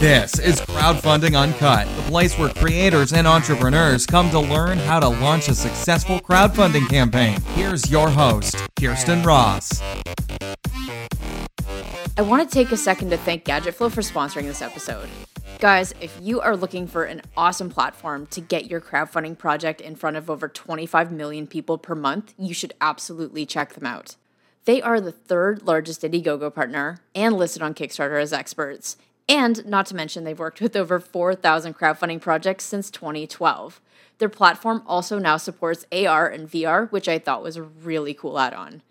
This is Crowdfunding Uncut, the place where creators and entrepreneurs come to learn how to launch a successful crowdfunding campaign. Here's your host, Kirsten Ross. I want to take a second to thank GadgetFlow for sponsoring this episode. Guys, if you are looking for an awesome platform to get your crowdfunding project in front of over 25 million people per month, you should absolutely check them out. They are the third largest Indiegogo partner and listed on Kickstarter as experts. And not to mention, they've worked with over 4,000 crowdfunding projects since 2012. Their platform also now supports AR and VR, which I thought was a really cool add-on.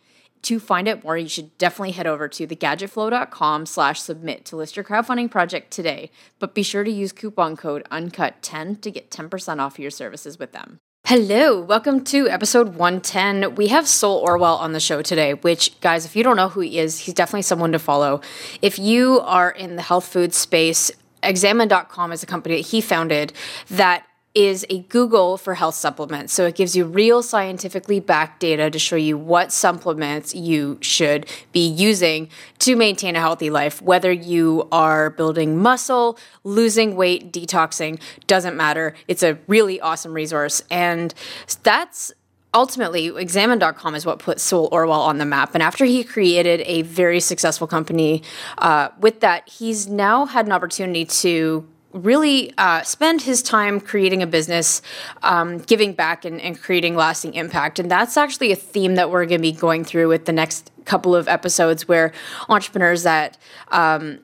To find out more, you should definitely head over to thegadgetflow.com slash submit to list your crowdfunding project today, but be sure to use coupon code UNCUT10 to get 10% off your services with them. Hello, welcome to episode 110. We have Sol Orwell on the show today, which, guys, if you don't know who he is, he's definitely someone to follow. If you are in the health food space, Examine.com is a company that he founded that is a Google for health supplements. So it gives you real scientifically backed data to show you what supplements you should be using to maintain a healthy life. Whether you are building muscle, losing weight, detoxing, doesn't matter. It's a really awesome resource. And that's ultimately examine.com is what put Sol Orwell on the map and after he created a very successful company uh, with that he's now had an opportunity to really uh, spend his time creating a business, um, giving back, and, and, creating lasting impact. And that's actually a theme that we're going to be going through with the next couple of episodes, where entrepreneurs that um,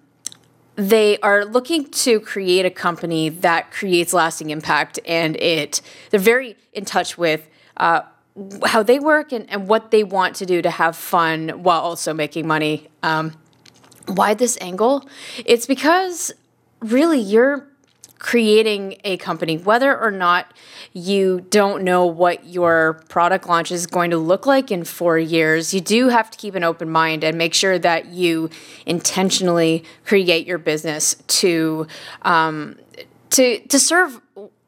they are looking to create a company that creates lasting impact, and it they're very in touch with. Uh, how they work and, and what they want to do to have fun while also making money. Um, why this angle? It's because really you're creating a company, whether or not you don't know what your product launch is going to look like in four years, you do have to keep an open mind and make sure that you intentionally create your business to um, to to serve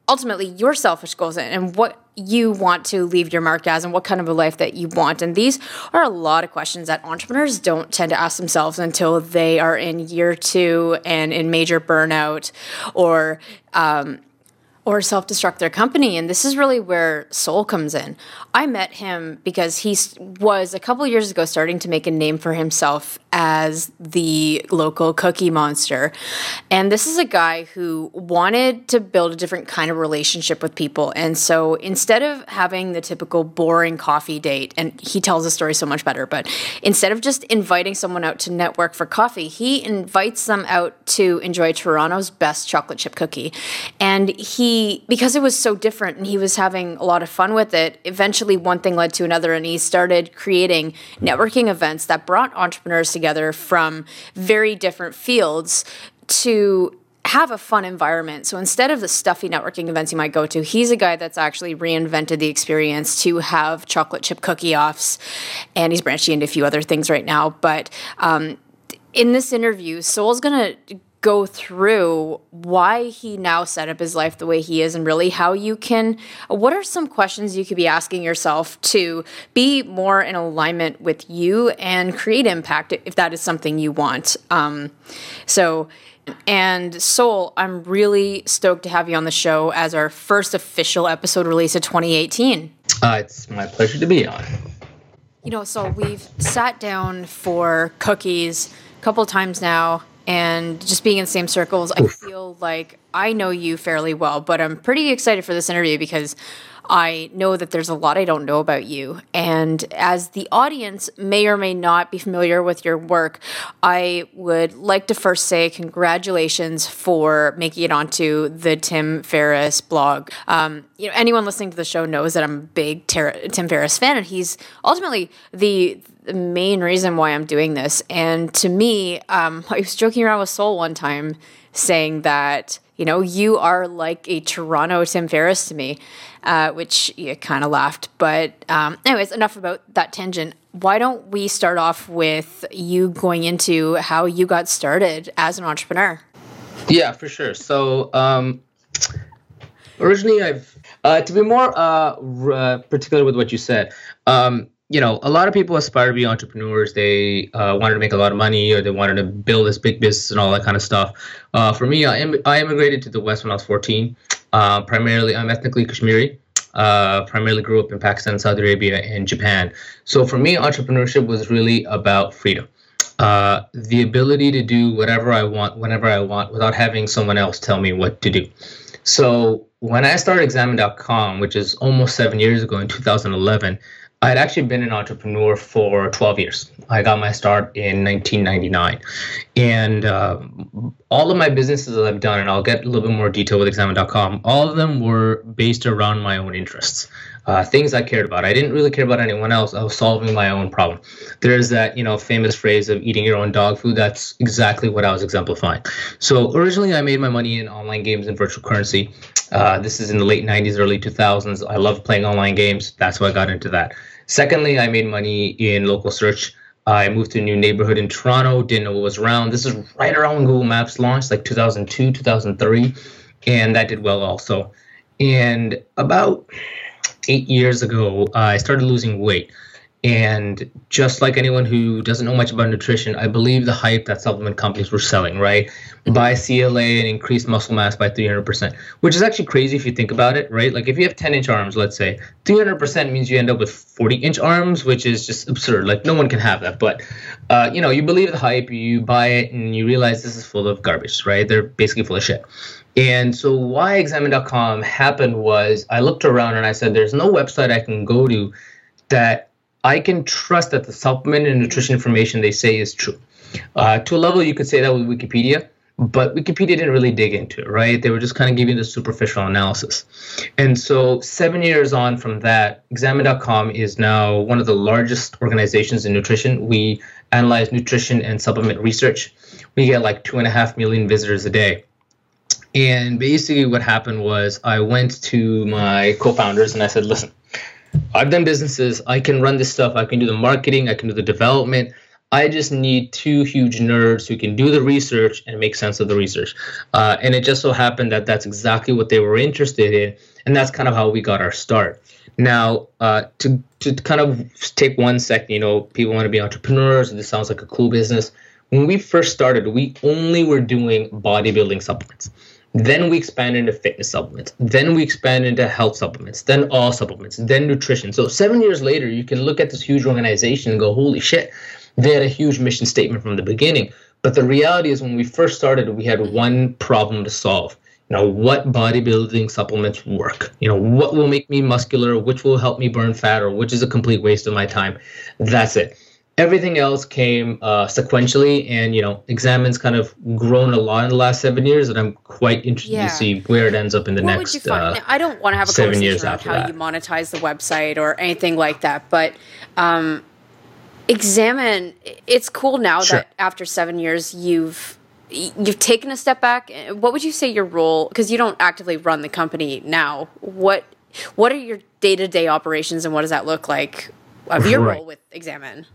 ultimately your selfish goals and what you want to leave your mark as and what kind of a life that you want. And these are a lot of questions that entrepreneurs don't tend to ask themselves until they are in year two and in major burnout or um, or self destruct their company. And this is really where Sol comes in. I met him because he was a couple years ago starting to make a name for himself as the local cookie monster. And this is a guy who wanted to build a different kind of relationship with people. And so instead of having the typical boring coffee date, and he tells the story so much better, but instead of just inviting someone out to network for coffee, he invites them out to enjoy Toronto's best chocolate chip cookie. And he because it was so different and he was having a lot of fun with it eventually one thing led to another and he started creating networking events that brought entrepreneurs together from very different fields to have a fun environment. So instead of the stuffy networking events you might go to, he's a guy that's actually reinvented the experience to have chocolate chip cookie offs. And he's branching into a few other things right now. But um, in this interview, Sol's to go through why he now set up his life the way he is and really how you can what are some questions you could be asking yourself to be more in alignment with you and create impact if that is something you want um, so and Sol, I'm really stoked to have you on the show as our first official episode release of 2018. Uh, it's my pleasure to be on. You know, so we've sat down for cookies a couple times now and just being in the same circles, I feel like I know you fairly well, but I'm pretty excited for this interview because I know that there's a lot I don't know about you. And as the audience may or may not be familiar with your work, I would like to first say congratulations for making it onto the Tim Ferriss blog. Um, you know, anyone listening to the show knows that I'm a big Ter- Tim Ferriss fan, and he's ultimately the the main reason why I'm doing this. And to me, um, I was joking around with Sol one time saying that, you know, you are like a Toronto Tim Ferriss to me, uh, which you kind of laughed. But, um, anyways, enough about that tangent. Why don't we start off with you going into how you got started as an entrepreneur? Yeah, for sure. So, um, originally, I've, uh, to be more uh, r- uh, particular with what you said, um, you know, a lot of people aspire to be entrepreneurs. They uh, wanted to make a lot of money, or they wanted to build this big business and all that kind of stuff. Uh, for me, I, Im- I immigrated to the West when I was 14. Uh, primarily, I'm ethnically Kashmiri. Uh, primarily grew up in Pakistan, Saudi Arabia, and Japan. So for me, entrepreneurship was really about freedom. Uh, the ability to do whatever I want, whenever I want, without having someone else tell me what to do. So when I started Examine.com, which is almost seven years ago in 2011, I had actually been an entrepreneur for 12 years. I got my start in 1999. And uh, all of my businesses that I've done, and I'll get a little bit more detail with examine.com, all of them were based around my own interests. Uh, things I cared about. I didn't really care about anyone else. I was solving my own problem. There's that, you know, famous phrase of eating your own dog food. That's exactly what I was exemplifying. So originally, I made my money in online games and virtual currency. Uh, this is in the late 90s, early 2000s. I loved playing online games. That's why I got into that. Secondly, I made money in local search. I moved to a new neighborhood in Toronto, didn't know what was around. This is right around when Google Maps launched, like 2002, 2003, and that did well also. And about eight years ago, I started losing weight. And just like anyone who doesn't know much about nutrition, I believe the hype that supplement companies were selling, right? Buy CLA and increase muscle mass by 300%, which is actually crazy if you think about it, right? Like if you have 10 inch arms, let's say, 300% means you end up with 40 inch arms, which is just absurd. Like no one can have that. But, uh, you know, you believe the hype, you buy it, and you realize this is full of garbage, right? They're basically full of shit. And so why examine.com happened was I looked around and I said, there's no website I can go to that I can trust that the supplement and nutrition information they say is true. Uh, to a level, you could say that with Wikipedia, but Wikipedia didn't really dig into it, right? They were just kind of giving the superficial analysis. And so, seven years on from that, Examine.com is now one of the largest organizations in nutrition. We analyze nutrition and supplement research. We get like two and a half million visitors a day. And basically, what happened was I went to my co founders and I said, listen, I've done businesses. I can run this stuff. I can do the marketing. I can do the development. I just need two huge nerds who can do the research and make sense of the research. Uh, and it just so happened that that's exactly what they were interested in, and that's kind of how we got our start. Now, uh, to to kind of take one second, you know, people want to be entrepreneurs. This sounds like a cool business. When we first started, we only were doing bodybuilding supplements. Then we expand into fitness supplements. Then we expand into health supplements. Then all supplements. Then nutrition. So seven years later, you can look at this huge organization and go, "Holy shit!" They had a huge mission statement from the beginning. But the reality is, when we first started, we had one problem to solve. You know, what bodybuilding supplements work? You know, what will make me muscular? Which will help me burn fat, or which is a complete waste of my time? That's it everything else came uh, sequentially and you know examines kind of grown a lot in the last seven years and i'm quite interested yeah. to see where it ends up in the what next would you find? Uh, i don't want to have a seven conversation about how that. you monetize the website or anything like that but um, examine it's cool now sure. that after seven years you've you've taken a step back what would you say your role because you don't actively run the company now what what are your day-to-day operations and what does that look like of your right. role with examine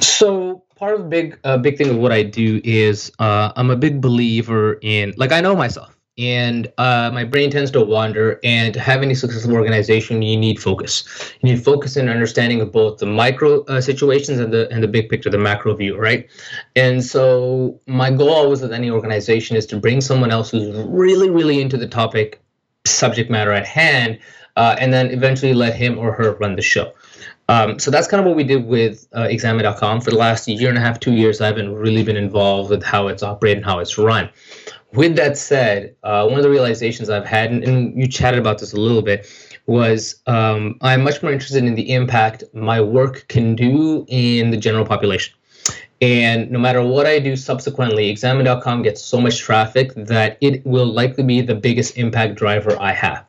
So part of the big uh, big thing of what I do is uh, I'm a big believer in like I know myself and uh, my brain tends to wander and to have any successful organization you need focus. You need focus and understanding of both the micro uh, situations and the and the big picture the macro view right? And so my goal always with any organization is to bring someone else who's really really into the topic subject matter at hand uh, and then eventually let him or her run the show um, so that's kind of what we did with uh, Examine.com for the last year and a half, two years. I haven't really been involved with how it's operated and how it's run. With that said, uh, one of the realizations I've had, and, and, you chatted about this a little bit, was um, I'm much more interested in the impact my work can do in the general population. And no matter what I do subsequently, examine.com gets so much traffic that it will likely be the biggest impact driver I have.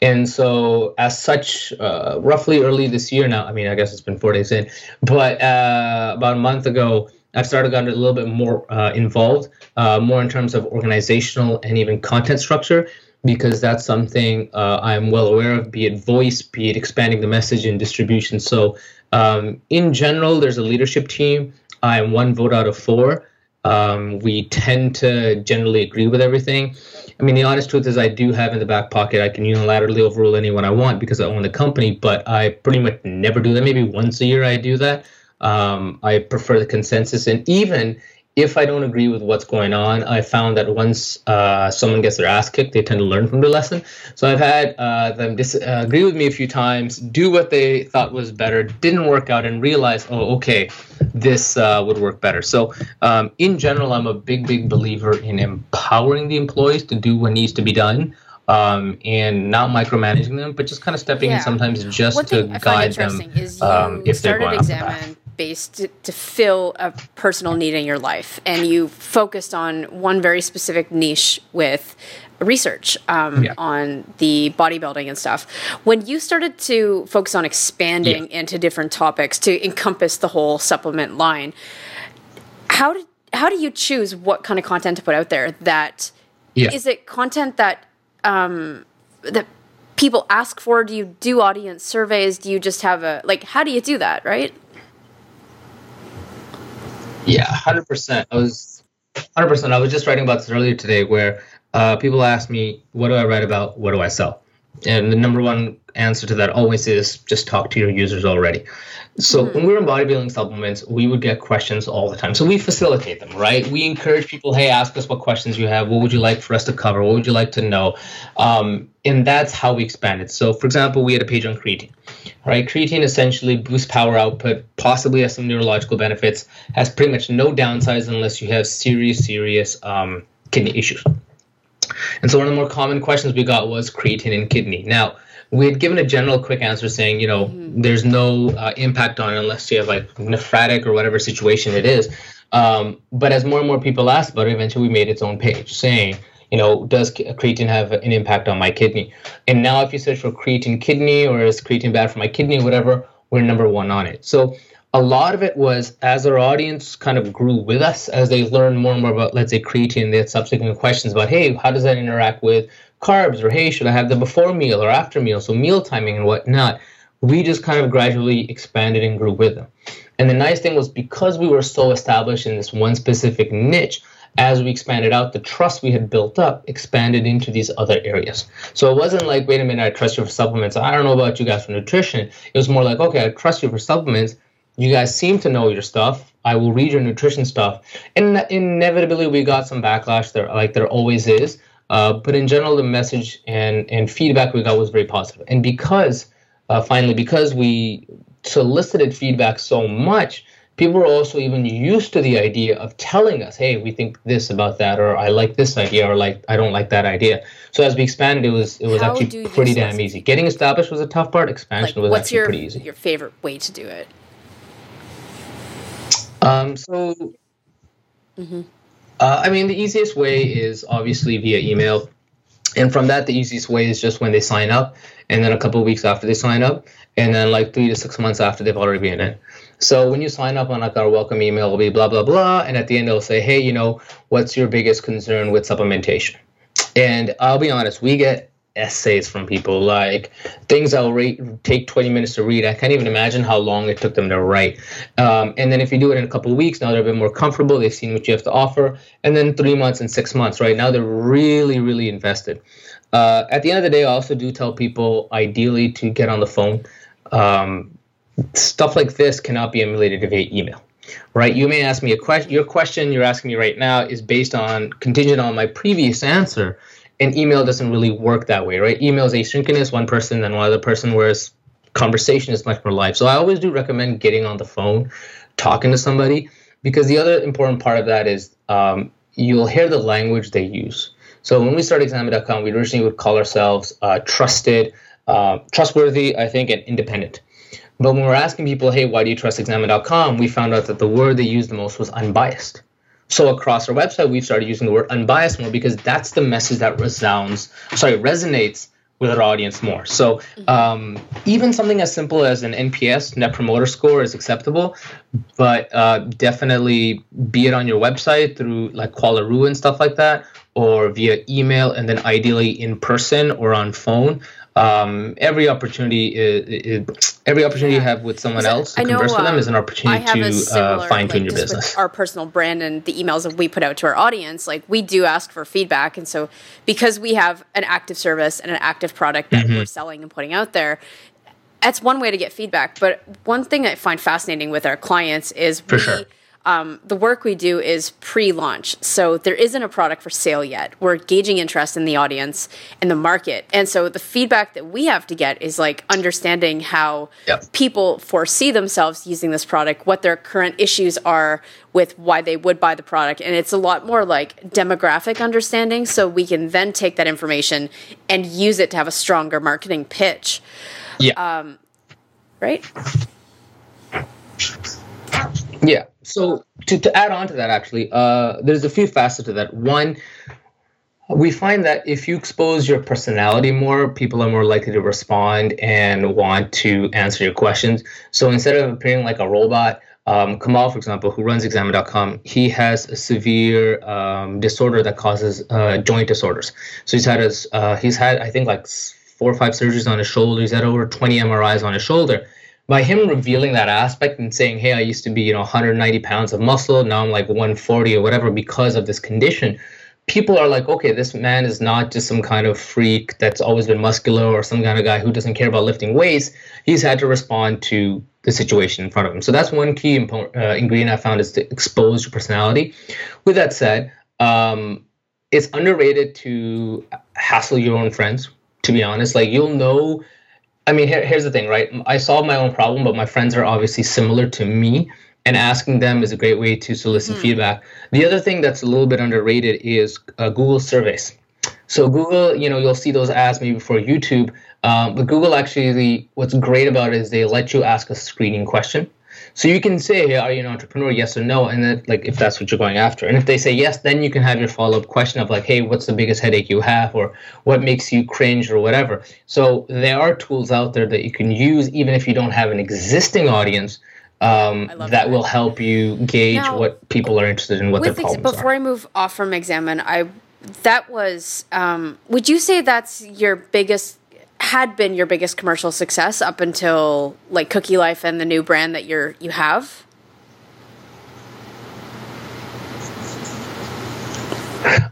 And so, as such, uh, roughly early this year now, I mean, I guess it's been four days in, but uh, about a month ago, I've started getting a little bit more uh, involved, uh, more in terms of organizational and even content structure, because that's something uh, I'm well aware of, be it voice, be it expanding the message and distribution. So, um, in general, there's a leadership team I'm one vote out of four. Um, we tend to generally agree with everything. I mean, the honest truth is, I do have in the back pocket, I can unilaterally overrule anyone I want because I own the company, but I pretty much never do that. Maybe once a year I do that. Um, I prefer the consensus. And even if I don't agree with what's going on, I found that once uh, someone gets their ass kicked, they tend to learn from the lesson. So I've had uh, them disagree uh, with me a few times, do what they thought was better, didn't work out, and realize, oh, okay, this uh, would work better. So um, in general, I'm a big, big believer in empowering the employees to do what needs to be done. Um, and not micromanaging them, but just kind of stepping yeah. in sometimes just to guide them um, if they're going examine based to, to, fill a personal need in your life and you focused on one very specific niche with research um, yeah. on the bodybuilding and stuff when you started to focus on expanding yeah. into different topics to encompass the whole supplement line how did how do you choose what kind of content to put out there that yeah. is it content that um, that people ask for do you do audience surveys do you just have a like how do you do that right yeah, hundred percent. I was hundred percent. I was just writing about this earlier today, where uh, people ask me, "What do I write about? What do I sell?" And the number one answer to that always is just talk to your users already. So mm-hmm. when we were in bodybuilding supplements, we would get questions all the time. So we facilitate them, right? We encourage people, hey, ask us what questions you have. What would you like for us to cover? What would you like to know? Um, and that's how we expanded. So for example, we had a page on creatine, right? Creatine essentially boosts power output, possibly has some neurological benefits, has pretty much no downsides unless you have serious, serious um, kidney issues. And so one of the more common questions we got was creatine and kidney. Now, we had given a general quick answer saying, you know, mm-hmm. there's no uh, impact on it unless you have like nephrotic or whatever situation it is. Um, but as more and more people asked about it, eventually we made its own page saying, you know, does creatine have an impact on my kidney? And now if you search for creatine kidney or is creatine bad for my kidney, or whatever, we're number one on it. So a lot of it was as our audience kind of grew with us, as they learned more and more about, let's say, creatine, they had subsequent questions about, hey, how does that interact with carbs? Or hey should i have the before meal or after meal? So meal timing and whatnot. We just kind of gradually expanded and grew with them. And the nice thing was because we were so established in this one specific niche as we expanded out the trust we had built up expanded into these other areas. So it wasn't like wait a minute i trust you for supplements. I don't know about you guys for nutrition. It was more like okay i trust you for supplements you guys seem to know your stuff i will read your nutrition stuff and inevitably we got some backlash there like there always is uh, but in general, the message and, and feedback we got was very positive. And because, uh, finally, because we solicited feedback so much, people were also even used to the idea of telling us, hey, we think this about that, or I like this idea, or like I don't like that idea. So as we expanded, it was it was How actually pretty damn easy. Getting established was a tough part. Expansion like, was actually your, pretty easy. Your favorite way to do it? Um, so. Mm-hmm. Uh, I mean, the easiest way is obviously via email. And from that, the easiest way is just when they sign up, and then a couple of weeks after they sign up, and then like three to six months after they've already been in. So when you sign up on like our welcome email, it'll be blah blah blah, and at the end it'll say, hey, you know, what's your biggest concern with supplementation? And I'll be honest, we get essays from people, like things I'll rate, take 20 minutes to read. I can't even imagine how long it took them to write. Um, and then if you do it in a couple of weeks, now they're a bit more comfortable. They've seen what you have to offer. And then three months and six months, right? Now they're really, really invested. Uh, at the end of the day, I also do tell people ideally to get on the phone. Um, stuff like this cannot be emulated via email right? You may ask me a question. Your question you're asking me right now is based on contingent on my previous answer, and email doesn't really work that way, right? Email is asynchronous, one person and one other person, whereas conversation is much more live. So I always do recommend getting on the phone, talking to somebody, because the other important part of that is um, you'll hear the language they use. So when we started Examine.com, we originally would call ourselves uh, trusted, uh, trustworthy, I think, and independent. But when we're asking people, hey, why do you trust Examine.com? We found out that the word they used the most was unbiased. So across our website, we've started using the word unbiased more because that's the message that resounds, sorry, resonates with our audience more. So mm-hmm. um, even something as simple as an NPS, Net Promoter Score, is acceptable, but uh, definitely be it on your website through like Qualaroo and stuff like that, or via email, and then ideally in person or on phone. Um, every opportunity is, is every opportunity yeah. you have with someone else to I converse know, with them is an um, opportunity to uh, fine tune like, your business. our personal brand and the emails that we put out to our audience, like we do ask for feedback, and so because we have an active service and an active product that mm-hmm. we're selling and putting out there, that's one way to get feedback. But one thing I find fascinating with our clients is for we, sure um, the work we do is pre-launch. So there isn't a product for sale yet. We're gauging interest in the audience and the market. And so the feedback that we have to get is like understanding how yep. people foresee themselves using this product what their current issues are with why they would buy the product. And it's a lot more like demographic understanding. So we can then take that information and use it to have a stronger marketing pitch. Yeah. Um, right? Yeah. So to, to add on to that, actually, uh, there's a few facets to that. One, we find that if you expose your personality more, people are more likely to respond and want to answer your questions. So instead of appearing like a robot, um, Kamal, for example, who runs Examine.com, he has a severe um, disorder that causes uh, joint disorders. So he's had his, uh, he's had I think like four or five surgeries on his shoulder. He's had over 20 MRIs on his shoulder by him revealing that aspect and saying, "Hey, I used to be, you know, 190 pounds of muscle. Now I'm like 140 or whatever because of this condition." People are like, "Okay, this man is not just some kind of freak that's always been muscular or some kind of guy who doesn't care about lifting weights. He's had to respond to the situation in front of him." So that's one key impo- uh, ingredient I found is to expose your personality. With that said, um, it's underrated to hassle your own friends. To be honest, like you'll know I mean, here, here's the thing, right? I solve my own problem, but my friends are obviously similar to me, and asking them is a great way to solicit mm. feedback. The other thing that's a little bit underrated is uh, Google surveys. So Google, you know, you'll see those ads maybe for YouTube, um, but Google actually, what's great about it is they let you ask a screening question. So you can say, hey, are you an entrepreneur? Yes or no. And then, like, if that's what you're going after. And if they say yes, then you can have your follow up question of, like, hey, what's the biggest headache you have? Or what makes you cringe or whatever. So there are tools out there that you can use, even if you don't have an existing audience. Um, that, that, will help you gauge now, what people are interested in, what their problems ex- before are. I move off from Examine, I that was. Um, would you say that's your biggest had been your biggest commercial success up until like Cookie Life and the new brand that you're you have?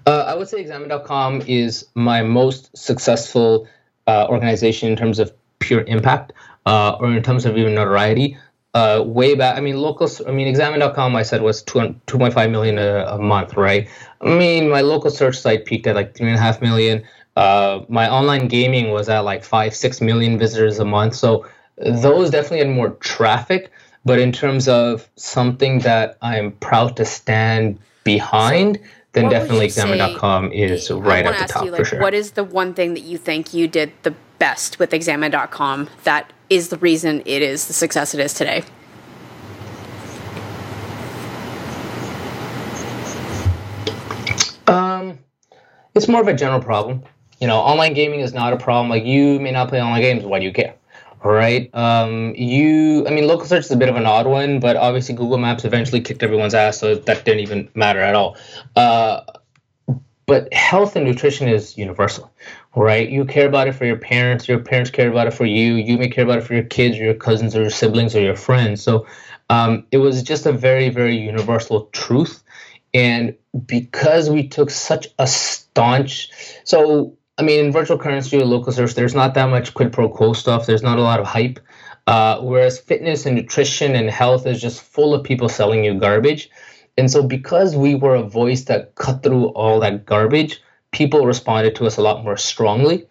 Uh, I would say Examine.com is my most successful uh, organization in terms of pure impact uh, or in terms of even notoriety. Uh, way back, I mean, local, I mean, Examine.com, I said was 2, 2.5 million a, a month, right? I mean, my local search site peaked at like three and a half million. Uh, my online gaming was at like five, six million visitors a month. So those definitely had more traffic. But in terms of something that I'm proud to stand behind, then definitely examine.com is right at the top you, like, for sure. What is the one thing that you think you did the best with examine.com that is the reason it is the success it is today? Um, it's more of a general problem you know, online gaming is not a problem. Like you may not play online games, why do you care? Right? Um, you, I mean, local search is a bit of an odd one, but obviously Google Maps eventually kicked everyone's ass, so that didn't even matter at all. Uh, but health and nutrition is universal, right? You care about it for your parents, your parents care about it for you, you may care about it for your kids or your cousins or your siblings or your friends. So um, it was just a very, very universal truth. And because we took such a staunch, so I mean, in virtual currency or local search, there's not that much quid pro quo stuff. There's not a lot of hype. Uh, whereas fitness and nutrition and health is just full of people selling you garbage. And so, because we were a voice that cut through all that garbage, people responded to us a lot more strongly.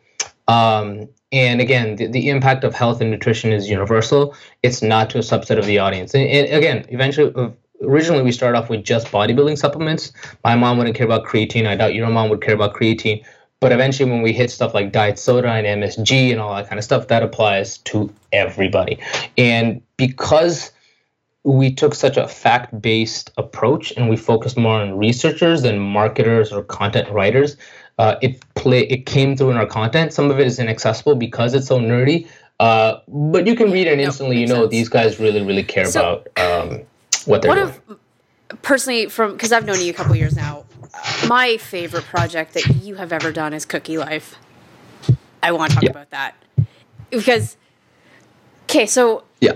Um, and again, the, the impact of health and nutrition is universal. It's not to a subset of the audience. And, and again, eventually, uh, originally we started off with just bodybuilding supplements. My mom wouldn't care about creatine. I doubt your mom would care about creatine. But eventually, when we hit stuff like diet soda and MSG and all that kind of stuff, that applies to everybody. And because we took such a fact based approach and we focused more on researchers than marketers or content writers, uh, it play it came through in our content. Some of it is inaccessible because it's so nerdy. Uh, but you can read it and instantly you know sense. these guys really, really care so, about um, what they're doing. Of, personally, from because I've known you a couple years now, my favorite project that you have ever done is Cookie Life. I want to talk yeah. about that because okay, so yeah.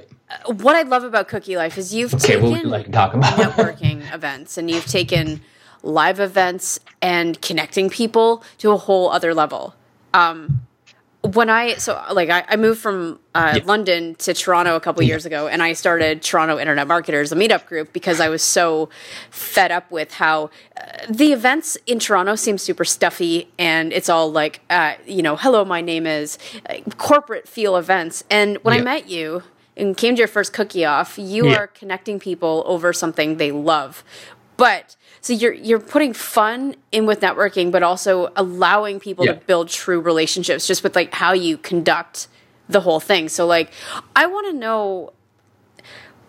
What I love about Cookie Life is you've okay, taken like talk about? networking events and you've taken live events and connecting people to a whole other level. Um, when I so like I, I moved from uh, yeah. London to Toronto a couple yeah. years ago, and I started Toronto Internet Marketers, a meetup group, because I was so fed up with how uh, the events in Toronto seem super stuffy, and it's all like, uh, you know, hello, my name is uh, corporate feel events. And when yeah. I met you and came to your first cookie off, you are connecting people over something they love, but so you're you're putting fun in with networking, but also allowing people yeah. to build true relationships just with like how you conduct the whole thing. So like I want to know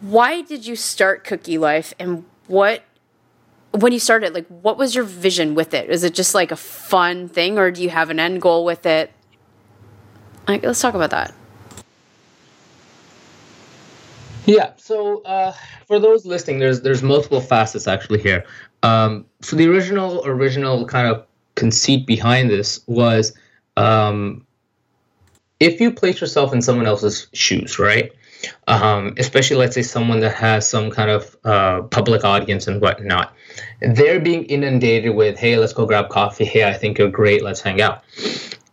why did you start Cookie Life and what when you started like what was your vision with it? Is it just like a fun thing or do you have an end goal with it? Like let's talk about that. Yeah. So uh, for those listening, there's there's multiple facets actually here. Um, so the original original kind of conceit behind this was um, if you place yourself in someone else's shoes, right? Um, especially let's say someone that has some kind of uh, public audience and whatnot, they're being inundated with, "Hey, let's go grab coffee. Hey, I think you're great. Let's hang out."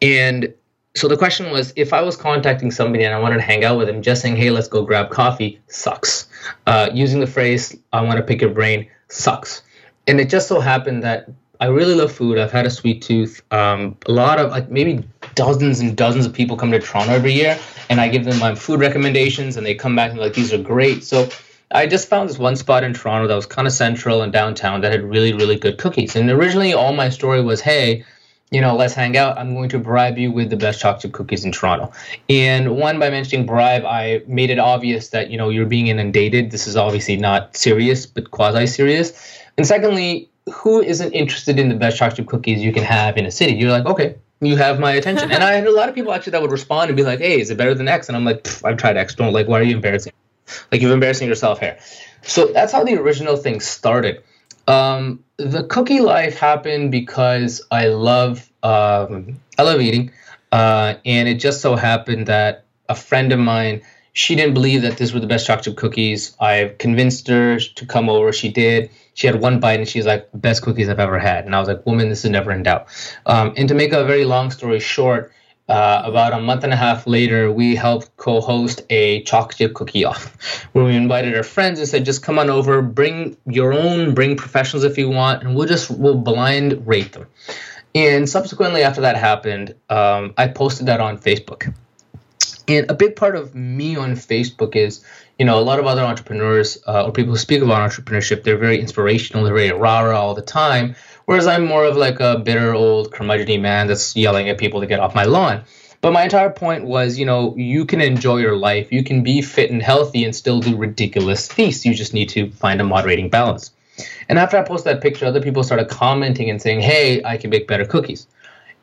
And so the question was if I was contacting somebody and I wanted to hang out with them, just saying, hey, let's go grab coffee sucks. Uh, using the phrase, I want to pick your brain sucks. And it just so happened that I really love food. I've had a sweet tooth. Um, a lot of, like, maybe dozens and dozens of people come to Toronto every year, and I give them my food recommendations, and they come back and like, these are great. So I just found this one spot in Toronto that was kind of central and downtown that had really, really good cookies. And originally, all my story was, hey, you know, let's hang out. I'm going to bribe you with the best chocolate cookies in Toronto. And one, by mentioning bribe, I made it obvious that, you know, you're being inundated. This is obviously not serious, but quasi serious. And secondly, who isn't interested in the best chocolate cookies you can have in a city? You're like, okay, you have my attention. and I had a lot of people actually that would respond and be like, hey, is it better than X? And I'm like, I've tried X. Don't like, why are you embarrassing? Like, you're embarrassing yourself here. So that's how the original thing started. Um, the cookie life happened because I love um, I love eating, uh, and it just so happened that a friend of mine she didn't believe that these were the best chocolate cookies. I convinced her to come over. She did. She had one bite and she's like, best cookies I've ever had. And I was like, woman, this is never in doubt. Um, and to make a very long story short, uh, about a month and a half later, we helped co-host a chocolate chip cookie off, where we invited our friends and said, "Just come on over, bring your own, bring professionals if you want, and we'll just we'll blind rate them." And subsequently, after that happened, um, I posted that on Facebook. And a big part of me on Facebook is, you know, a lot of other entrepreneurs uh, or people who speak about entrepreneurship, they're very inspirational, they're very rah rah all the time Whereas I'm more of like a bitter old curmudgeony man that's yelling at people to get off my lawn. But my entire point was, you know, you can enjoy your life, you can be fit and healthy and still do ridiculous feasts. You just need to find a moderating balance. And after I posted that picture, other people started commenting and saying, hey, I can make better cookies.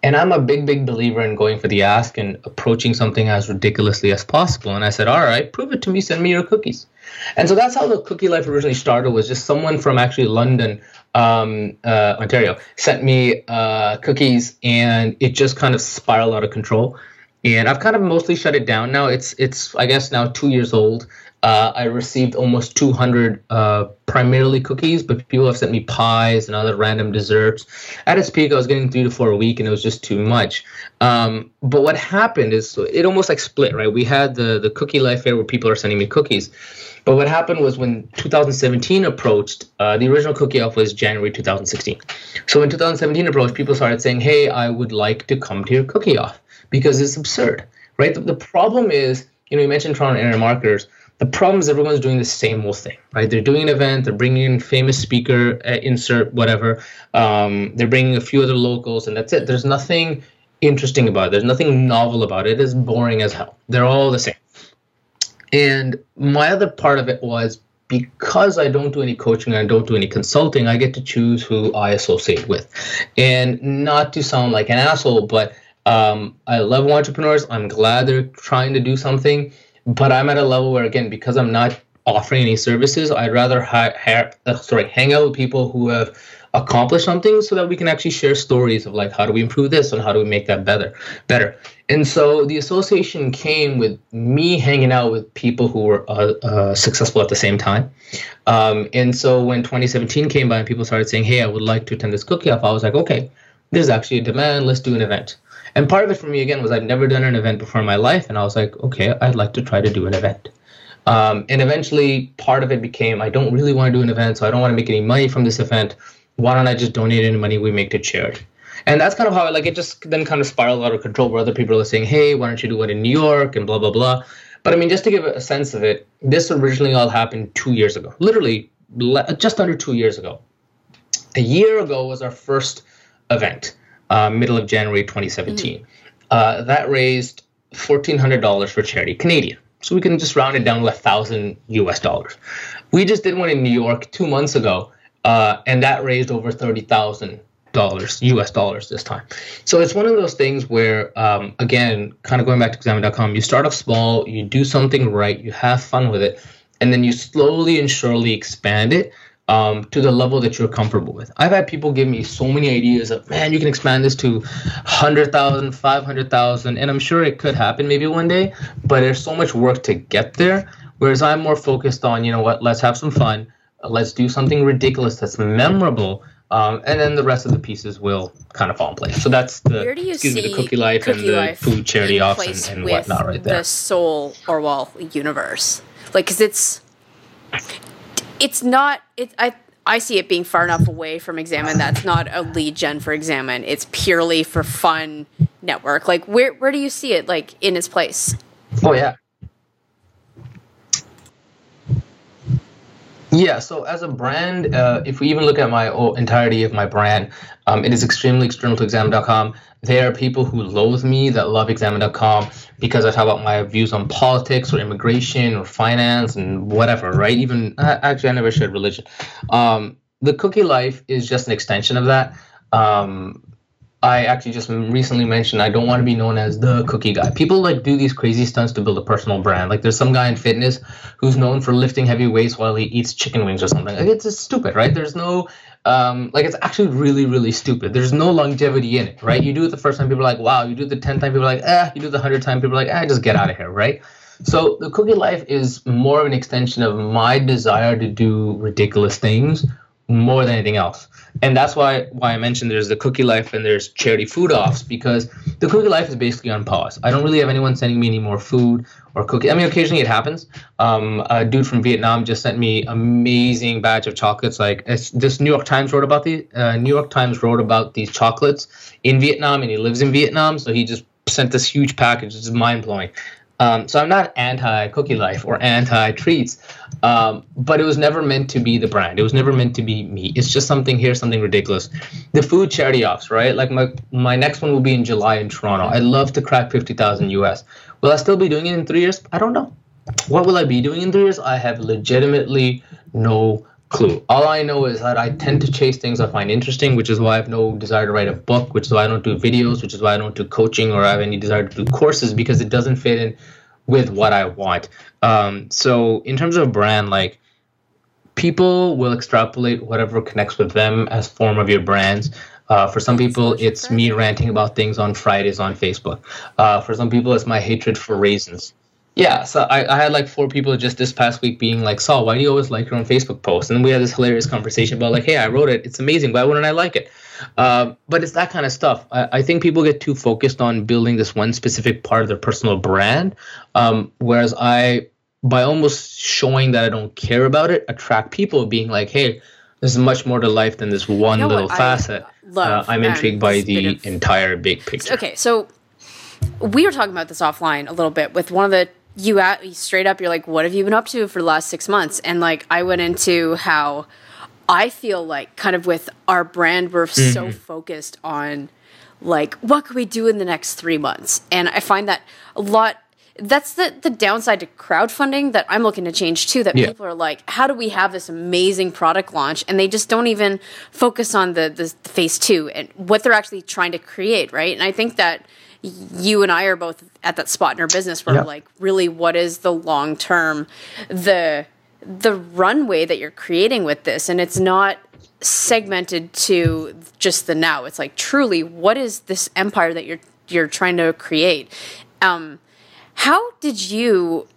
And I'm a big, big believer in going for the ask and approaching something as ridiculously as possible. And I said, all right, prove it to me, send me your cookies. And so that's how the cookie life originally started was just someone from actually London um, uh, Ontario, sent me uh, cookies, and it just kind of spiraled out of control. And I've kind of mostly shut it down now. It's it's I guess now two years old. Uh, I received almost 200 uh, primarily cookies, but people have sent me pies and other random desserts. At its peak, I was getting three to four a week, and it was just too much. Um, but what happened is it almost like split, right? We had the the cookie life fair where people are sending me cookies, but what happened was when 2017 approached, uh, the original cookie off was January 2016. So when 2017 approached, people started saying, "Hey, I would like to come to your cookie off because it's absurd." Right? The, the problem is, you know, you mentioned Toronto Internet Marketers the problem is everyone's doing the same old thing, right? They're doing an event, they're bringing in famous speaker, uh, insert whatever. Um, they're bringing a few other locals, and that's it. There's nothing interesting about it. There's nothing novel about it. It is boring as hell. They're all the same. And my other part of it was because I don't do any coaching and I don't do any consulting, I get to choose who I associate with. And not to sound like an asshole, but um, I love entrepreneurs. I'm glad they're trying to do something but I'm at a level where again because I'm not offering any services, I'd rather ha- ha- uh, sorry hang out with people who have accomplished something so that we can actually share stories of like how do we improve this and how do we make that better better. And so the association came with me hanging out with people who were uh, uh, successful at the same time. Um, and so when 2017 came by and people started saying hey i would like to attend this cookie off i was like okay there's actually a demand. Let's do an event and part of it for me again was i'd never done an event before in my life and i was like okay i'd like to try to do an event um, and eventually, part of it became I don't really want to do an event, so I don't want to make any money from this event. Why don't I just donate any money we make to charity? And that's kind of how I like it. Just then kind of spiraled out of control, where other people are saying, "Hey, why don't you do it in New York?" and blah blah blah. But I mean, just to give a sense of it, this originally all happened two years ago, literally just under two years ago. A year ago was our first event, uh, middle of January 2017. Mm-hmm. Uh, that raised $1,400 for charity, Canadian. So we can just round it down to a thousand US dollars. We just did one in New York two months ago, uh, and that raised over thirty thousand dollars US dollars this time. So it's one of those things where, um, again, kind of going back to examine.com, you start off small, you do something right, you have fun with it, and then you slowly and surely expand it um, to the level that you're comfortable with. I've had people give me so many ideas of, man, you can expand this to 100,000, 500,000, and I'm sure it could happen maybe one day, but there's so much work to get there. Whereas I'm more focused on, you know what, let's have some fun, let's do something ridiculous that's memorable. Um, and then the rest of the pieces will kind of fall in place. So that's the Where do excuse me, the cookie life cookie and the life food charity ops and, and whatnot right there. The Sol Orwell universe, like, because it's it's not it i i see it being far enough away from examine that's not a lead gen for examine it's purely for fun network. Like where where do you see it like in its place? Oh yeah. Yeah, so as a brand, uh, if we even look at my entirety of my brand, um, it is extremely external to examine.com. There are people who loathe me that love examine.com because I talk about my views on politics or immigration or finance and whatever, right? Even actually, I never shared religion. Um, the cookie life is just an extension of that. Um, I actually just recently mentioned I don't want to be known as the cookie guy. People like do these crazy stunts to build a personal brand. Like there's some guy in fitness who's known for lifting heavy weights while he eats chicken wings or something. Like, it's just stupid, right? There's no um, like it's actually really really stupid. There's no longevity in it, right? You do it the first time, people are like, wow. You do it the tenth time, people are like, ah. You do it the hundredth time, people are like, ah, just get out of here, right? So the cookie life is more of an extension of my desire to do ridiculous things more than anything else and that's why why I mentioned there's the cookie life and there's charity food offs because the cookie life is basically on pause. I don't really have anyone sending me any more food or cookie. I mean, occasionally it happens. Um, a dude from Vietnam just sent me amazing batch of chocolates. Like this New York Times wrote about the uh, New York Times wrote about these chocolates in Vietnam, and he lives in Vietnam, so he just sent this huge package. It's mind blowing. Um, so I'm not anti cookie life or anti treats, um, but it was never meant to be the brand. It was never meant to be me. It's just something here, something ridiculous. The food charity offs, right? Like my my next one will be in July in Toronto. I'd love to crack fifty thousand US. Will I still be doing it in three years? I don't know. What will I be doing in three years? I have legitimately no clue. All I know is that I tend to chase things I find interesting, which is why I have no desire to write a book, which is why I don't do videos, which is why I don't do coaching or I have any desire to do courses because it doesn't fit in with what I want. Um, so in terms of brand, like people will extrapolate whatever connects with them as form of your brands. Uh, for some people, it's me ranting about things on Fridays on Facebook. Uh, for some people, it's my hatred for raisins. Yeah, so I, I had like four people just this past week being like, Sol, why do you always like your own Facebook post? And we had this hilarious conversation about like, hey, I wrote it. It's amazing. Why wouldn't I like it? Uh, but it's that kind of stuff. I, I, think people get too focused on building this one specific part of their personal brand, um, whereas I, by almost showing that I don't care about it, attract people being like, hey, there's much more to life than this one you know little facet. Uh, I'm intrigued by the of, entire big picture. Okay, so we were talking about this offline a little bit with one of the you at straight up you're like what have you been up to for the last six months and like i went into how i feel like kind of with our brand we're mm-hmm. so focused on like what can we do in the next three months and i find that a lot that's the, the downside to crowdfunding that i'm looking to change too that yeah. people are like how do we have this amazing product launch and they just don't even focus on the, the phase two and what they're actually trying to create right and i think that you and I are both at that spot in our business where yeah. like really what is the long term the the runway that you're creating with this and it's not segmented to just the now. It's like truly, what is this empire that you're you're trying to create? Um, how did you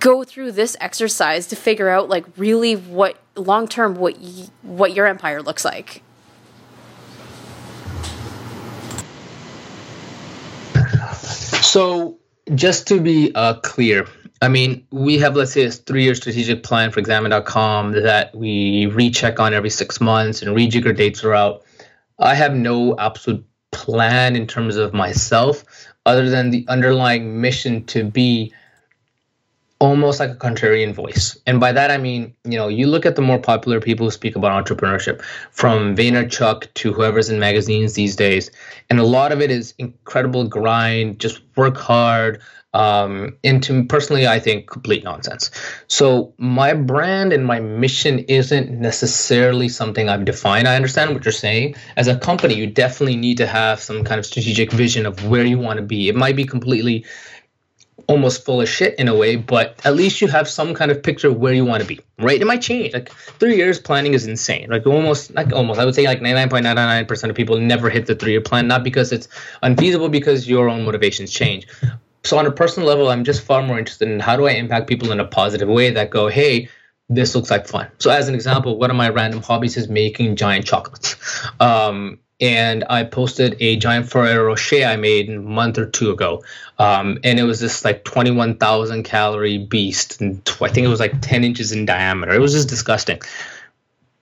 go through this exercise to figure out like really what long term what y- what your empire looks like? So just to be uh, clear, I mean, we have, let's say, a three year strategic plan for examine.com that we recheck on every six months and rejigger dates are out. I have no absolute plan in terms of myself other than the underlying mission to be almost like a contrarian voice. And by that I mean, you know, you look at the more popular people who speak about entrepreneurship, from Vaynerchuk to whoever's in magazines these days, and a lot of it is incredible grind, just work hard. Um, and to personally, I think complete nonsense. So my brand and my mission isn't necessarily something I've defined. I understand what you're saying. As a company, you definitely need to have some kind of strategic vision of where you want to be. It might be completely almost full of shit in a way, but at least you have some kind of picture of where you want to be, right? It might change. Like three years planning is insane. Like almost, like almost, I would say like 99.99% of people never hit the three year plan, not because it's unfeasible, because your own motivations change. So on a personal level, I'm just far more interested in how do I impact people in a positive way that go, hey, this looks like fun. So as an example, one of my random hobbies is making giant chocolates. Um, and I posted a giant Ferrero Rocher I made a month or two ago. Um, and it was this like 21,000 calorie beast. And tw- I think it was like 10 inches in diameter. It was just disgusting.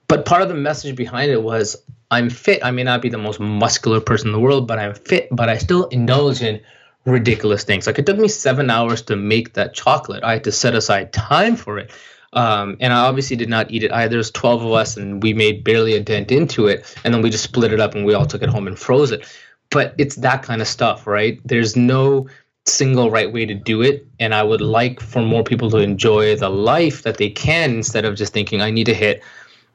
But part of the message behind it was I'm fit. I may not be the most muscular person in the world, but I'm fit, but I still indulge in ridiculous things. Like it took me seven hours to make that chocolate. I had to set aside time for it. Um, and I obviously did not eat it either. There's 12 of us, and we made barely a dent into it. And then we just split it up and we all took it home and froze it. But it's that kind of stuff, right? There's no single right way to do it. And I would like for more people to enjoy the life that they can instead of just thinking, I need to hit,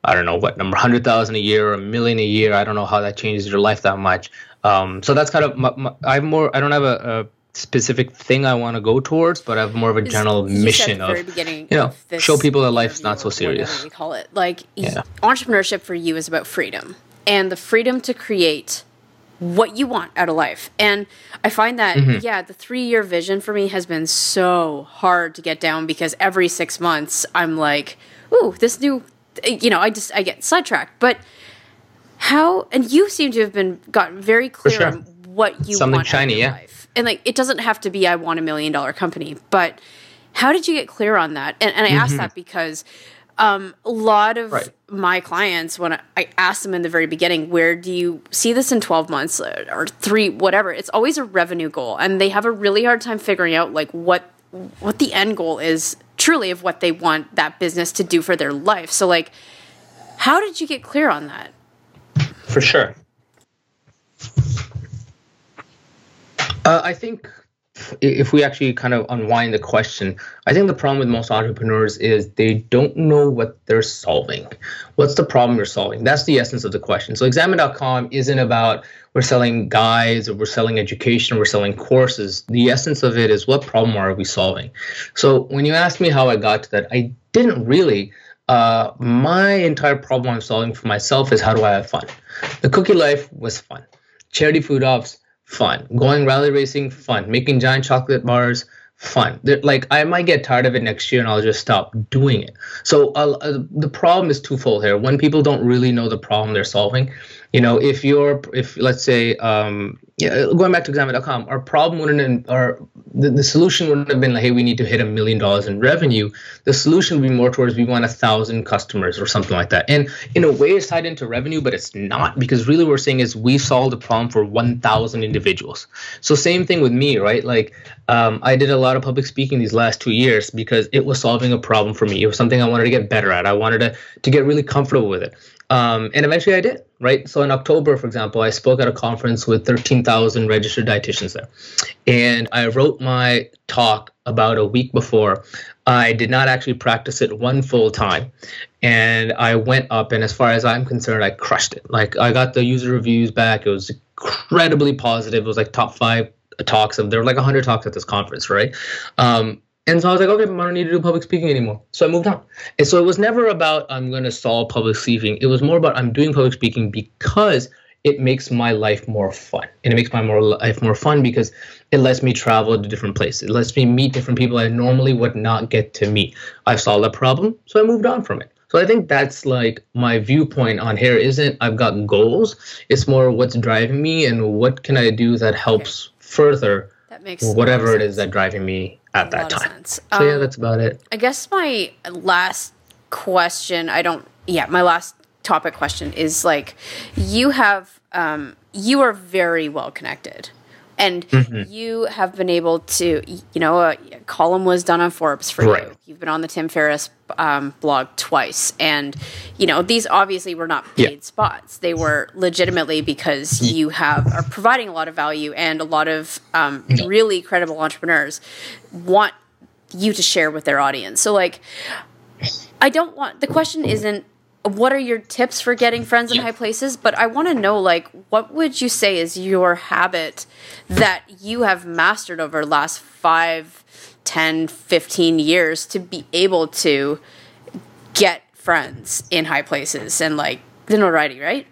I don't know, what number, 100,000 a year or a million a year. I don't know how that changes your life that much. Um, so that's kind of, my, my, I'm more, I don't have a, a specific thing I want to go towards, but I have more of a general mission of you know show people that life's not so serious. We call it like yeah. entrepreneurship for you is about freedom and the freedom to create what you want out of life. And I find that mm-hmm. yeah, the 3-year vision for me has been so hard to get down because every 6 months I'm like, "Ooh, this new you know, I just I get sidetracked." But how and you seem to have been gotten very clear sure. on what you Something want shiny, yeah. Life and like it doesn't have to be I want a million dollar company, but how did you get clear on that? And, and I mm-hmm. asked that because um, a lot of right. my clients, when I, I ask them in the very beginning, where do you see this in 12 months or three, whatever, it's always a revenue goal. And they have a really hard time figuring out like what what the end goal is truly of what they want that business to do for their life. So like how did you get clear on that? For sure. Uh, I think if we actually kind of unwind the question, I think the problem with most entrepreneurs is they don't know what they're solving. What's the problem you're solving? That's the essence of the question. So examine.com isn't about we're selling guides or we're selling education or we're selling courses. The essence of it is what problem are we solving? So when you ask me how I got to that, I didn't really. Uh, my entire problem I'm solving for myself is how do I have fun? The cookie life was fun. Charity food offs fun. Going rally racing, fun. Making giant chocolate bars, fun. They're, like I might get tired of it next year and I'll just stop doing it. So uh, uh, the problem is twofold here. When people don't really know the problem they're solving, you know, if you're, if let's say, um, yeah, going back to examine.com, our problem wouldn't, our the, the solution wouldn't have been like, hey, we need to hit a million dollars in revenue. The solution would be more towards we want a thousand customers or something like that. And in a way, it's tied into revenue, but it's not because really what we're saying is we solved the problem for 1,000 individuals. So same thing with me, right? Like um, I did a lot of public speaking these last two years because it was solving a problem for me. It was something I wanted to get better at. I wanted to to get really comfortable with it. Um, and eventually I did, right? So in October, for example, I spoke at a conference with 13,000 registered dietitians there. And I wrote my talk about a week before. I did not actually practice it one full time. And I went up, and as far as I'm concerned, I crushed it. Like I got the user reviews back. It was incredibly positive. It was like top five talks. Of, there were like 100 talks at this conference, right? Um, And so I was like, okay, I don't need to do public speaking anymore. So I moved on. And so it was never about I'm going to solve public speaking. It was more about I'm doing public speaking because it makes my life more fun. And it makes my more life more fun because it lets me travel to different places. It lets me meet different people I normally would not get to meet. I've solved a problem, so I moved on from it. So I think that's like my viewpoint on here isn't I've got goals. It's more what's driving me and what can I do that helps okay. further that makes whatever it is that driving me at that time. So um, yeah, that's about it. I guess my last question, I don't yeah, my last topic question is like you have um you are very well connected and mm-hmm. you have been able to you know a column was done on forbes for right. you you've been on the tim ferriss um, blog twice and you know these obviously were not paid yeah. spots they were legitimately because you have are providing a lot of value and a lot of um, really credible entrepreneurs want you to share with their audience so like i don't want the question isn't what are your tips for getting friends in high places? But i want to know like what would you say is your habit that you have mastered over the last 5 10 15 years to be able to get friends in high places and like the notoriety right?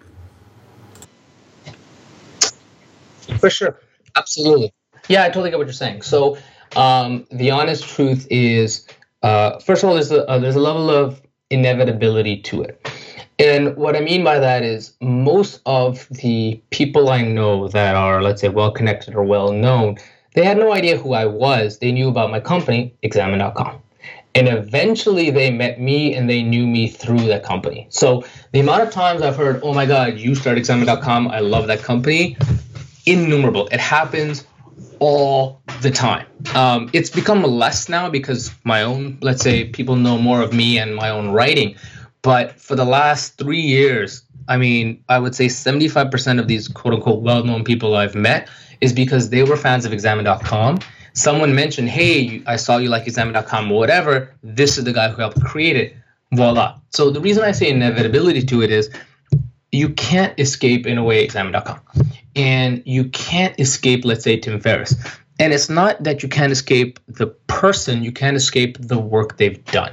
For sure. Absolutely. Yeah i totally get what you're saying. So um, the honest truth is uh, first of all there's a, uh, there's a level of inevitability to it. And what I mean by that is most of the people I know that are, let's say, well connected or well known, they had no idea who I was. They knew about my company, examine.com. And eventually they met me and they knew me through that company. So the amount of times I've heard, oh my God, you started examine.com, I love that company, innumerable. It happens all the time. Um, it's become less now because my own, let's say, people know more of me and my own writing. But for the last three years, I mean, I would say 75% of these quote unquote well known people I've met is because they were fans of examine.com. Someone mentioned, hey, I saw you like examine.com, or whatever. This is the guy who helped create it. Voila. So the reason I say inevitability to it is you can't escape in a way examine.com and you can't escape let's say tim ferriss and it's not that you can't escape the person you can't escape the work they've done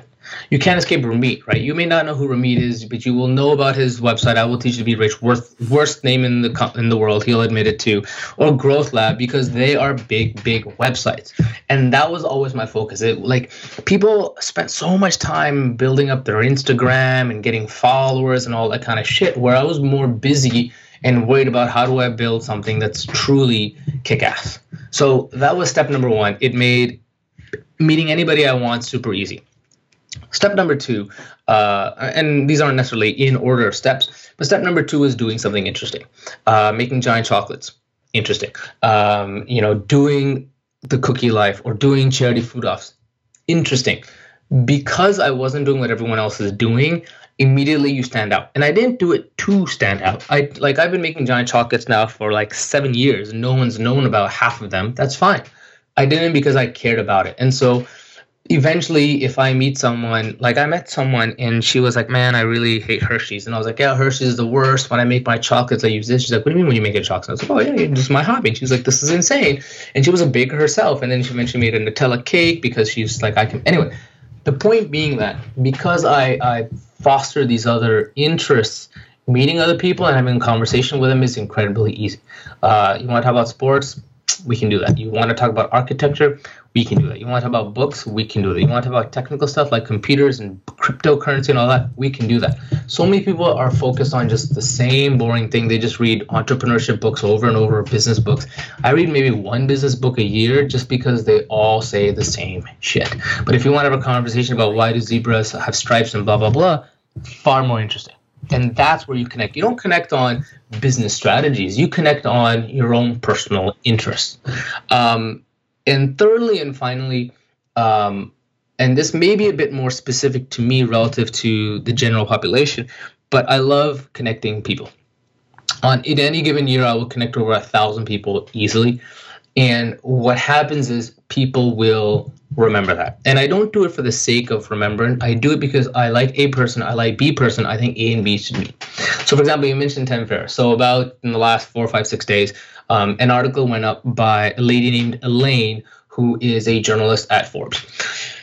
you can't escape Ramit, right? You may not know who Ramit is, but you will know about his website. I will teach you to be rich. Worst worst name in the in the world. He'll admit it too. Or Growth Lab because they are big big websites, and that was always my focus. It like people spent so much time building up their Instagram and getting followers and all that kind of shit. Where I was more busy and worried about how do I build something that's truly kick ass. So that was step number one. It made meeting anybody I want super easy. Step number two, uh, and these aren't necessarily in order of steps, but step number two is doing something interesting, uh, making giant chocolates. Interesting. Um, you know, doing the cookie life or doing charity food offs. Interesting. Because I wasn't doing what everyone else is doing, immediately you stand out. And I didn't do it to stand out. I like I've been making giant chocolates now for like seven years. No one's known about half of them. That's fine. I didn't because I cared about it. And so eventually if I meet someone, like I met someone and she was like, Man, I really hate Hershey's. And I was like, Yeah, Hershey's is the worst. When I make my chocolates, I use this. She's like, What do you mean when you make a chocolate? I was like, Oh yeah, it's my hobby. And she was like, This is insane. And she was a baker herself. And then she eventually made a Nutella cake because she's like, I can anyway. The point being that because I, I foster these other interests, meeting other people and having a conversation with them is incredibly easy. Uh, you want to talk about sports? We can do that. You want to talk about architecture? we can do that. You want to talk about books? We can do that. You want to talk about technical stuff like computers and cryptocurrency and all that? We can do that. So many people are focused on just the same boring thing. They just read entrepreneurship books over and over, business books. I read maybe one business book a year just because they all say the same shit. But if you want to have a conversation about why do zebras have stripes and blah, blah, blah, far more interesting. And that's where you connect. You don't connect on business strategies. You connect on your own personal interests. Um, and thirdly and finally, um, and this may be a bit more specific to me relative to the general population, but I love connecting people. On in any given year, I will connect over a thousand people easily. And what happens is people will remember that. And I don't do it for the sake of remembering. I do it because I like A person, I like B person, I think A and B should meet. So, for example, you mentioned Tim Ferriss. So, about in the last four, five, six days, um, an article went up by a lady named Elaine who is a journalist at Forbes.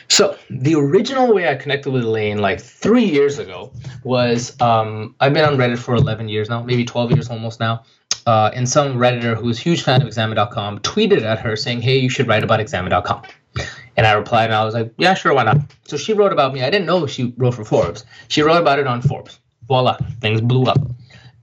So the original way I connected with Elaine like three years ago was um, I've been on Reddit for 11 years now, maybe 12 years almost now. Uh, and some redditor who's a huge fan of examine.com tweeted at her saying, "Hey, you should write about examine.com." And I replied, and I was like, "Yeah, sure, why not?" So she wrote about me. I didn't know she wrote for Forbes. She wrote about it on Forbes. Voila, things blew up.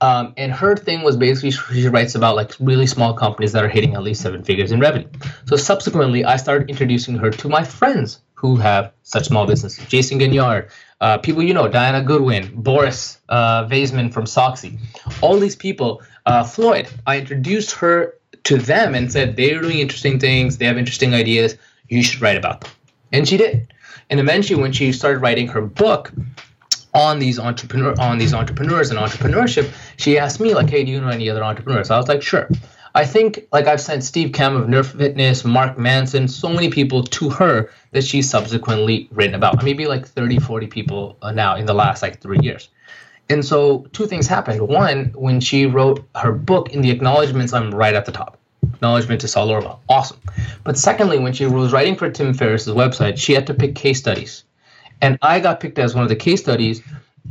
Um, and her thing was basically she writes about like really small companies that are hitting at least seven figures in revenue. So subsequently, I started introducing her to my friends who have such small businesses. Jason Gignard, uh, people you know, Diana Goodwin, Boris uh, Vaisman from Soxy, all these people. Uh, Floyd, I introduced her to them and said they're doing interesting things, they have interesting ideas, you should write about them. And she did. And eventually, when she started writing her book, on these entrepreneur on these entrepreneurs and entrepreneurship, she asked me like, "Hey, do you know any other entrepreneurs?" I was like, "Sure." I think like I've sent Steve Kamb of Nerd Fitness, Mark Manson, so many people to her that she's subsequently written about. Maybe like 30, 40 people uh, now in the last like three years. And so two things happened. One, when she wrote her book in the acknowledgments, I'm right at the top. Acknowledgement to Sol Orwell. Awesome. But secondly, when she was writing for Tim Ferriss's website, she had to pick case studies. And I got picked as one of the case studies.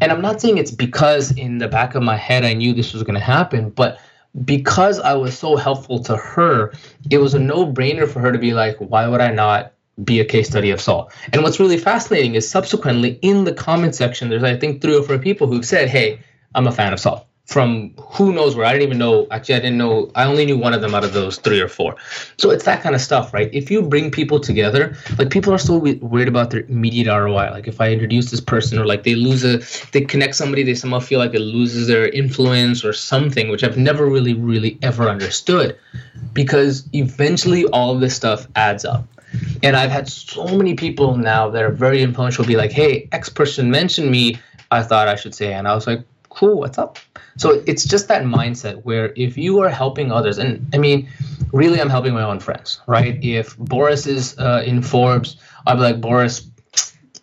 And I'm not saying it's because in the back of my head I knew this was going to happen, but because I was so helpful to her, it was a no brainer for her to be like, why would I not be a case study of Sol? And what's really fascinating is subsequently in the comment section, there's, I think, three or four people who've said, hey, I'm a fan of Sol from who knows where. I didn't even know. Actually, I didn't know. I only knew one of them out of those three or four. So it's that kind of stuff, right? If you bring people together, like people are still worried about their immediate ROI. Like if I introduce this person, or like they lose a, they connect somebody, they somehow feel like it loses their influence or something, which I've never really, really ever understood, because eventually all this stuff adds up. And I've had so many people now that are very influential be like, "Hey, X person mentioned me. I thought I should say," and I was like, "Cool, what's up?" So it's just that mindset where if you are helping others, and I mean, really, I'm helping my own friends, right? If Boris is uh, in Forbes, I'll be like, Boris,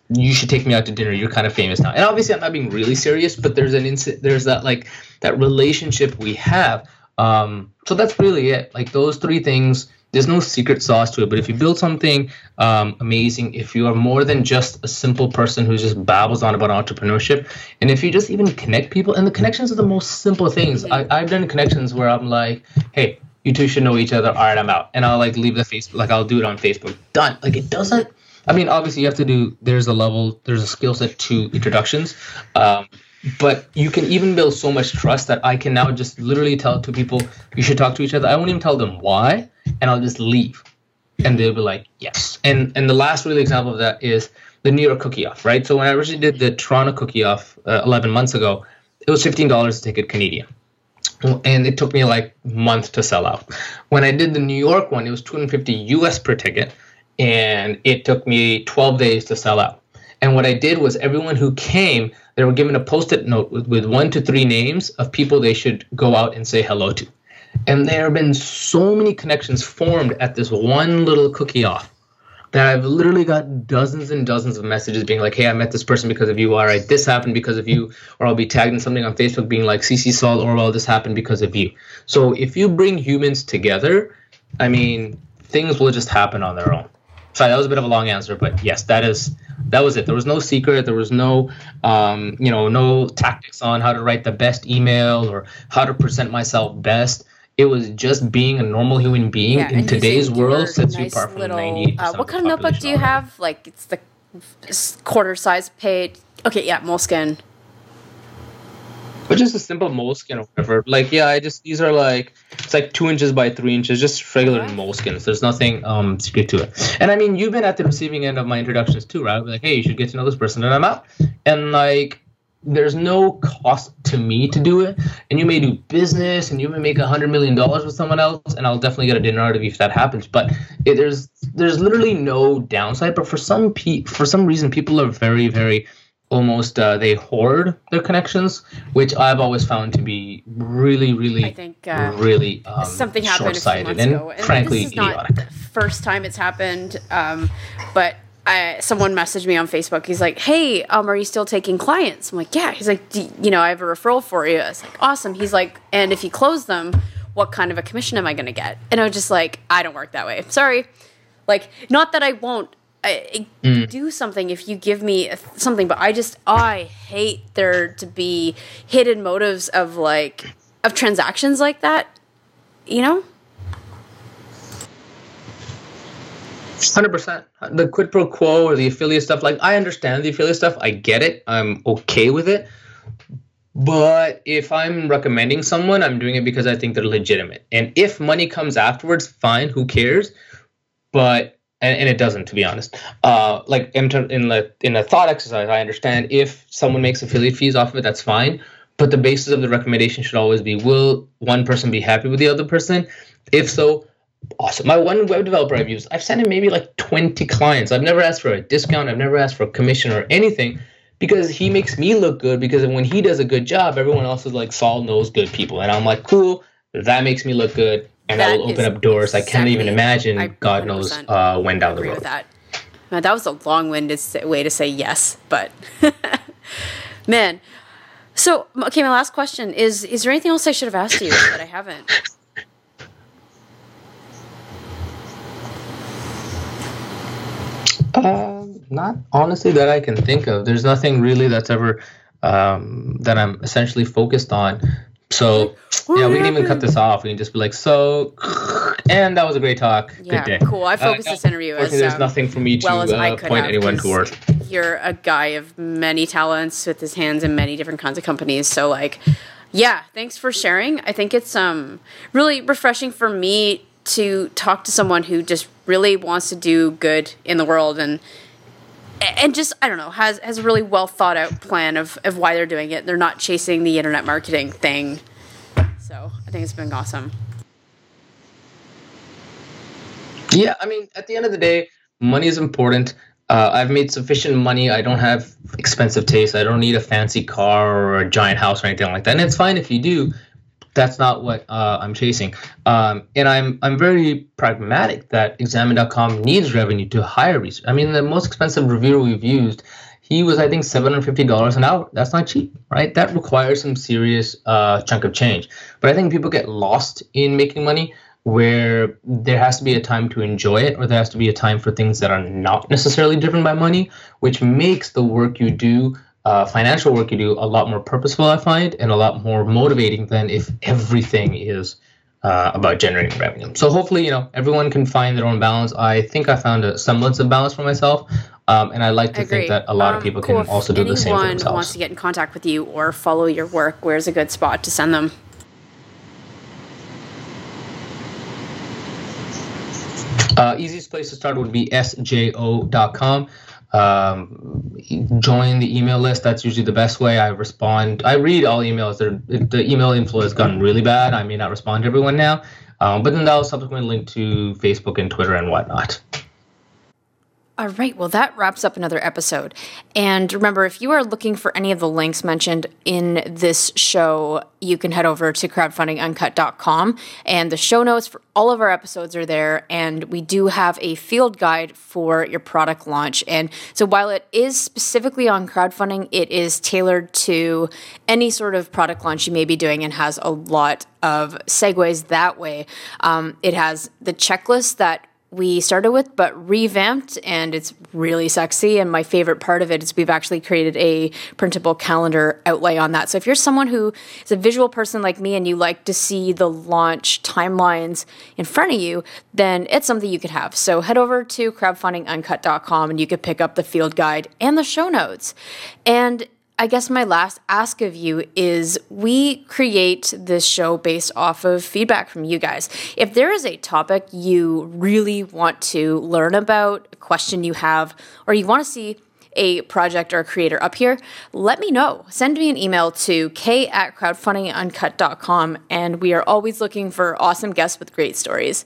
you should take me out to dinner. You're kind of famous now. And obviously, I'm not being really serious, but there's an inc- there's that like that relationship we have. Um, so that's really it. Like those three things there's no secret sauce to it. But if you build something um, amazing, if you are more than just a simple person who just babbles on about entrepreneurship, and if you just even connect people, and the connections are the most simple things. Mm-hmm. I, I've done connections where I'm like, hey, you two should know each other. All right, I'm out, and I'll like leave the Facebook, like I'll do it on Facebook. Done. Like it doesn't. I mean, obviously you have to do. There's a level. There's a skill set to introductions. Um, but you can even build so much trust that I can now just literally tell two people you should talk to each other. I won't even tell them why, and I'll just leave, and they'll be like, yes. And and the last really example of that is the New York cookie off, right? So when I originally did the Toronto cookie off uh, 11 months ago, it was $15 to take it Canadian. And it took me like a month to sell out. When I did the New York one, it was 250 US per ticket, and it took me 12 days to sell out. And what I did was everyone who came, they were given a post-it note with, with one to three names of people they should go out and say hello to. And there have been so many connections formed at this one little cookie off that I've literally got dozens and dozens of messages being like, hey, I met this person because of you. All right, this happened because of you. Or I'll be tagged in something on Facebook being like, CC Sol Orwell, this happened because of you. So if you bring humans together, I mean, things will just happen on their own. Sorry, that was a bit of a long answer, but yes, that is that was it. There was no secret. There was no, um, you know, no tactics on how to write the best email or how to present myself best. It was just being a normal human being yeah, in today's world sets nice you apart from little, 98 uh, what kind of notebook do you have? Like it's the quarter size page. Okay yeah moleskine but just a simple moleskine or whatever. Like yeah i just these are like it's like two inches by three inches just regular okay. moleskines there's nothing um secret to it. And i mean you've been at the receiving end of my introductions too right? Like hey you should get to know this person and i'm out. And like there's no cost to me to do it. And you may do business and you may make a hundred million dollars with someone else and i'll definitely get a dinner out of you if that happens. But it, there's there's literally no downside. But for some pe- for some reason people are very very almost uh, they hoard their connections which i've always found to be really really I think, uh, really um, something happened short-sighted and, and frankly this is idiotic. not the first time it's happened um, but I, someone messaged me on Facebook. He's like, "Hey, um, are you still taking clients?" I'm like, "Yeah." He's like, "You know, I have a referral for you." I was like, "Awesome." He's like, "And if you close them, what kind of a commission am I going to get?" And I was just like, "I don't work that way. Sorry." Like, not that I won't I, mm. do something if you give me something, but I just I hate there to be hidden motives of like of transactions like that. You know. Hundred percent. The quid pro quo or the affiliate stuff, like I understand the affiliate stuff. I get it. I'm okay with it. But if I'm recommending someone, I'm doing it because I think they're legitimate. And if money comes afterwards, fine. Who cares? But and, and it doesn't, to be honest. Uh, like in in the in a thought exercise, I understand if someone makes affiliate fees off of it, that's fine. But the basis of the recommendation should always be: Will one person be happy with the other person? If so, awesome. My one web developer I've used, I've sent him maybe like 20 clients. I've never asked for a discount. I've never asked for a commission or anything because he makes me look good. Because when he does a good job, everyone else is like, Sol knows good people. And I'm like, cool, that makes me look good. And that, will open up doors exactly, I can't even imagine, I God knows uh, when down the road. With that. Now, that was a long winded way to say yes, but man. So, okay, my last question is Is there anything else I should have asked you that I haven't? Uh, not honestly that I can think of. There's nothing really that's ever um, that I'm essentially focused on. So yeah, we can even cut this off. We can just be like, so, and that was a great talk. Yeah, Good day. cool. I focused uh, this interview as there's um, nothing for me to well as uh, point anyone towards. You're a guy of many talents with his hands in many different kinds of companies. So like, yeah, thanks for sharing. I think it's um really refreshing for me to talk to someone who just really wants to do good in the world and and just I don't know has has a really well thought out plan of of why they're doing it. They're not chasing the internet marketing thing. So I think it's been awesome. Yeah, I mean, at the end of the day, money is important. Uh, I've made sufficient money. I don't have expensive taste. I don't need a fancy car or a giant house or anything like that. And it's fine if you do, that's not what uh, I'm chasing. Um, and I'm I'm very pragmatic that Examine.com needs revenue to hire research. I mean, the most expensive reviewer we've used, he was I think $750 an hour. That's not cheap, right? That requires some serious uh, chunk of change. But I think people get lost in making money where there has to be a time to enjoy it or there has to be a time for things that are not necessarily driven by money, which makes the work you do uh, financial work you do a lot more purposeful, I find, and a lot more motivating than if everything is uh, about generating revenue. So hopefully, you know, everyone can find their own balance. I think I found a semblance of balance for myself, um, and I like to think that a lot um, of people cool. can also do the same for themselves. anyone wants to get in contact with you or follow your work, where's a good spot to send them? Uh, easiest place to start would be sjo.com um, join the email list. That's usually the best way. I respond. I read all emails. They're, the email inflow has gotten really bad. I may not respond to everyone now, um, but then that'll subsequently link to Facebook and Twitter and whatnot. All right, well, that wraps up another episode. And remember, if you are looking for any of the links mentioned in this show, you can head over to crowdfundinguncut.com. And the show notes for all of our episodes are there. And we do have a field guide for your product launch. And so while it is specifically on crowdfunding, it is tailored to any sort of product launch you may be doing and has a lot of segues that way. Um, it has the checklist that we started with, but revamped, and it's really sexy. And my favorite part of it is we've actually created a printable calendar outlay on that. So if you're someone who is a visual person like me and you like to see the launch timelines in front of you, then it's something you could have. So head over to crowdfundinguncut.com and you could pick up the field guide and the show notes. And I guess my last ask of you is we create this show based off of feedback from you guys. If there is a topic you really want to learn about, a question you have, or you want to see a project or a creator up here, let me know. Send me an email to k at crowdfundinguncut.com, and we are always looking for awesome guests with great stories.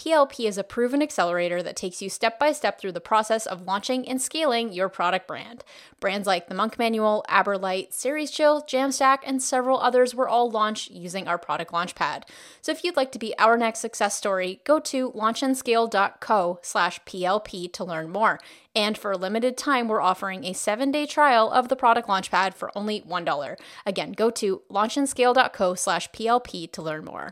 PLP is a proven accelerator that takes you step by step through the process of launching and scaling your product brand. Brands like the Monk Manual, Aberlite, Series Chill, Jamstack, and several others were all launched using our product launchpad. So if you'd like to be our next success story, go to launchandscale.co slash PLP to learn more. And for a limited time, we're offering a seven day trial of the product launchpad for only $1. Again, go to launchandscale.co slash PLP to learn more.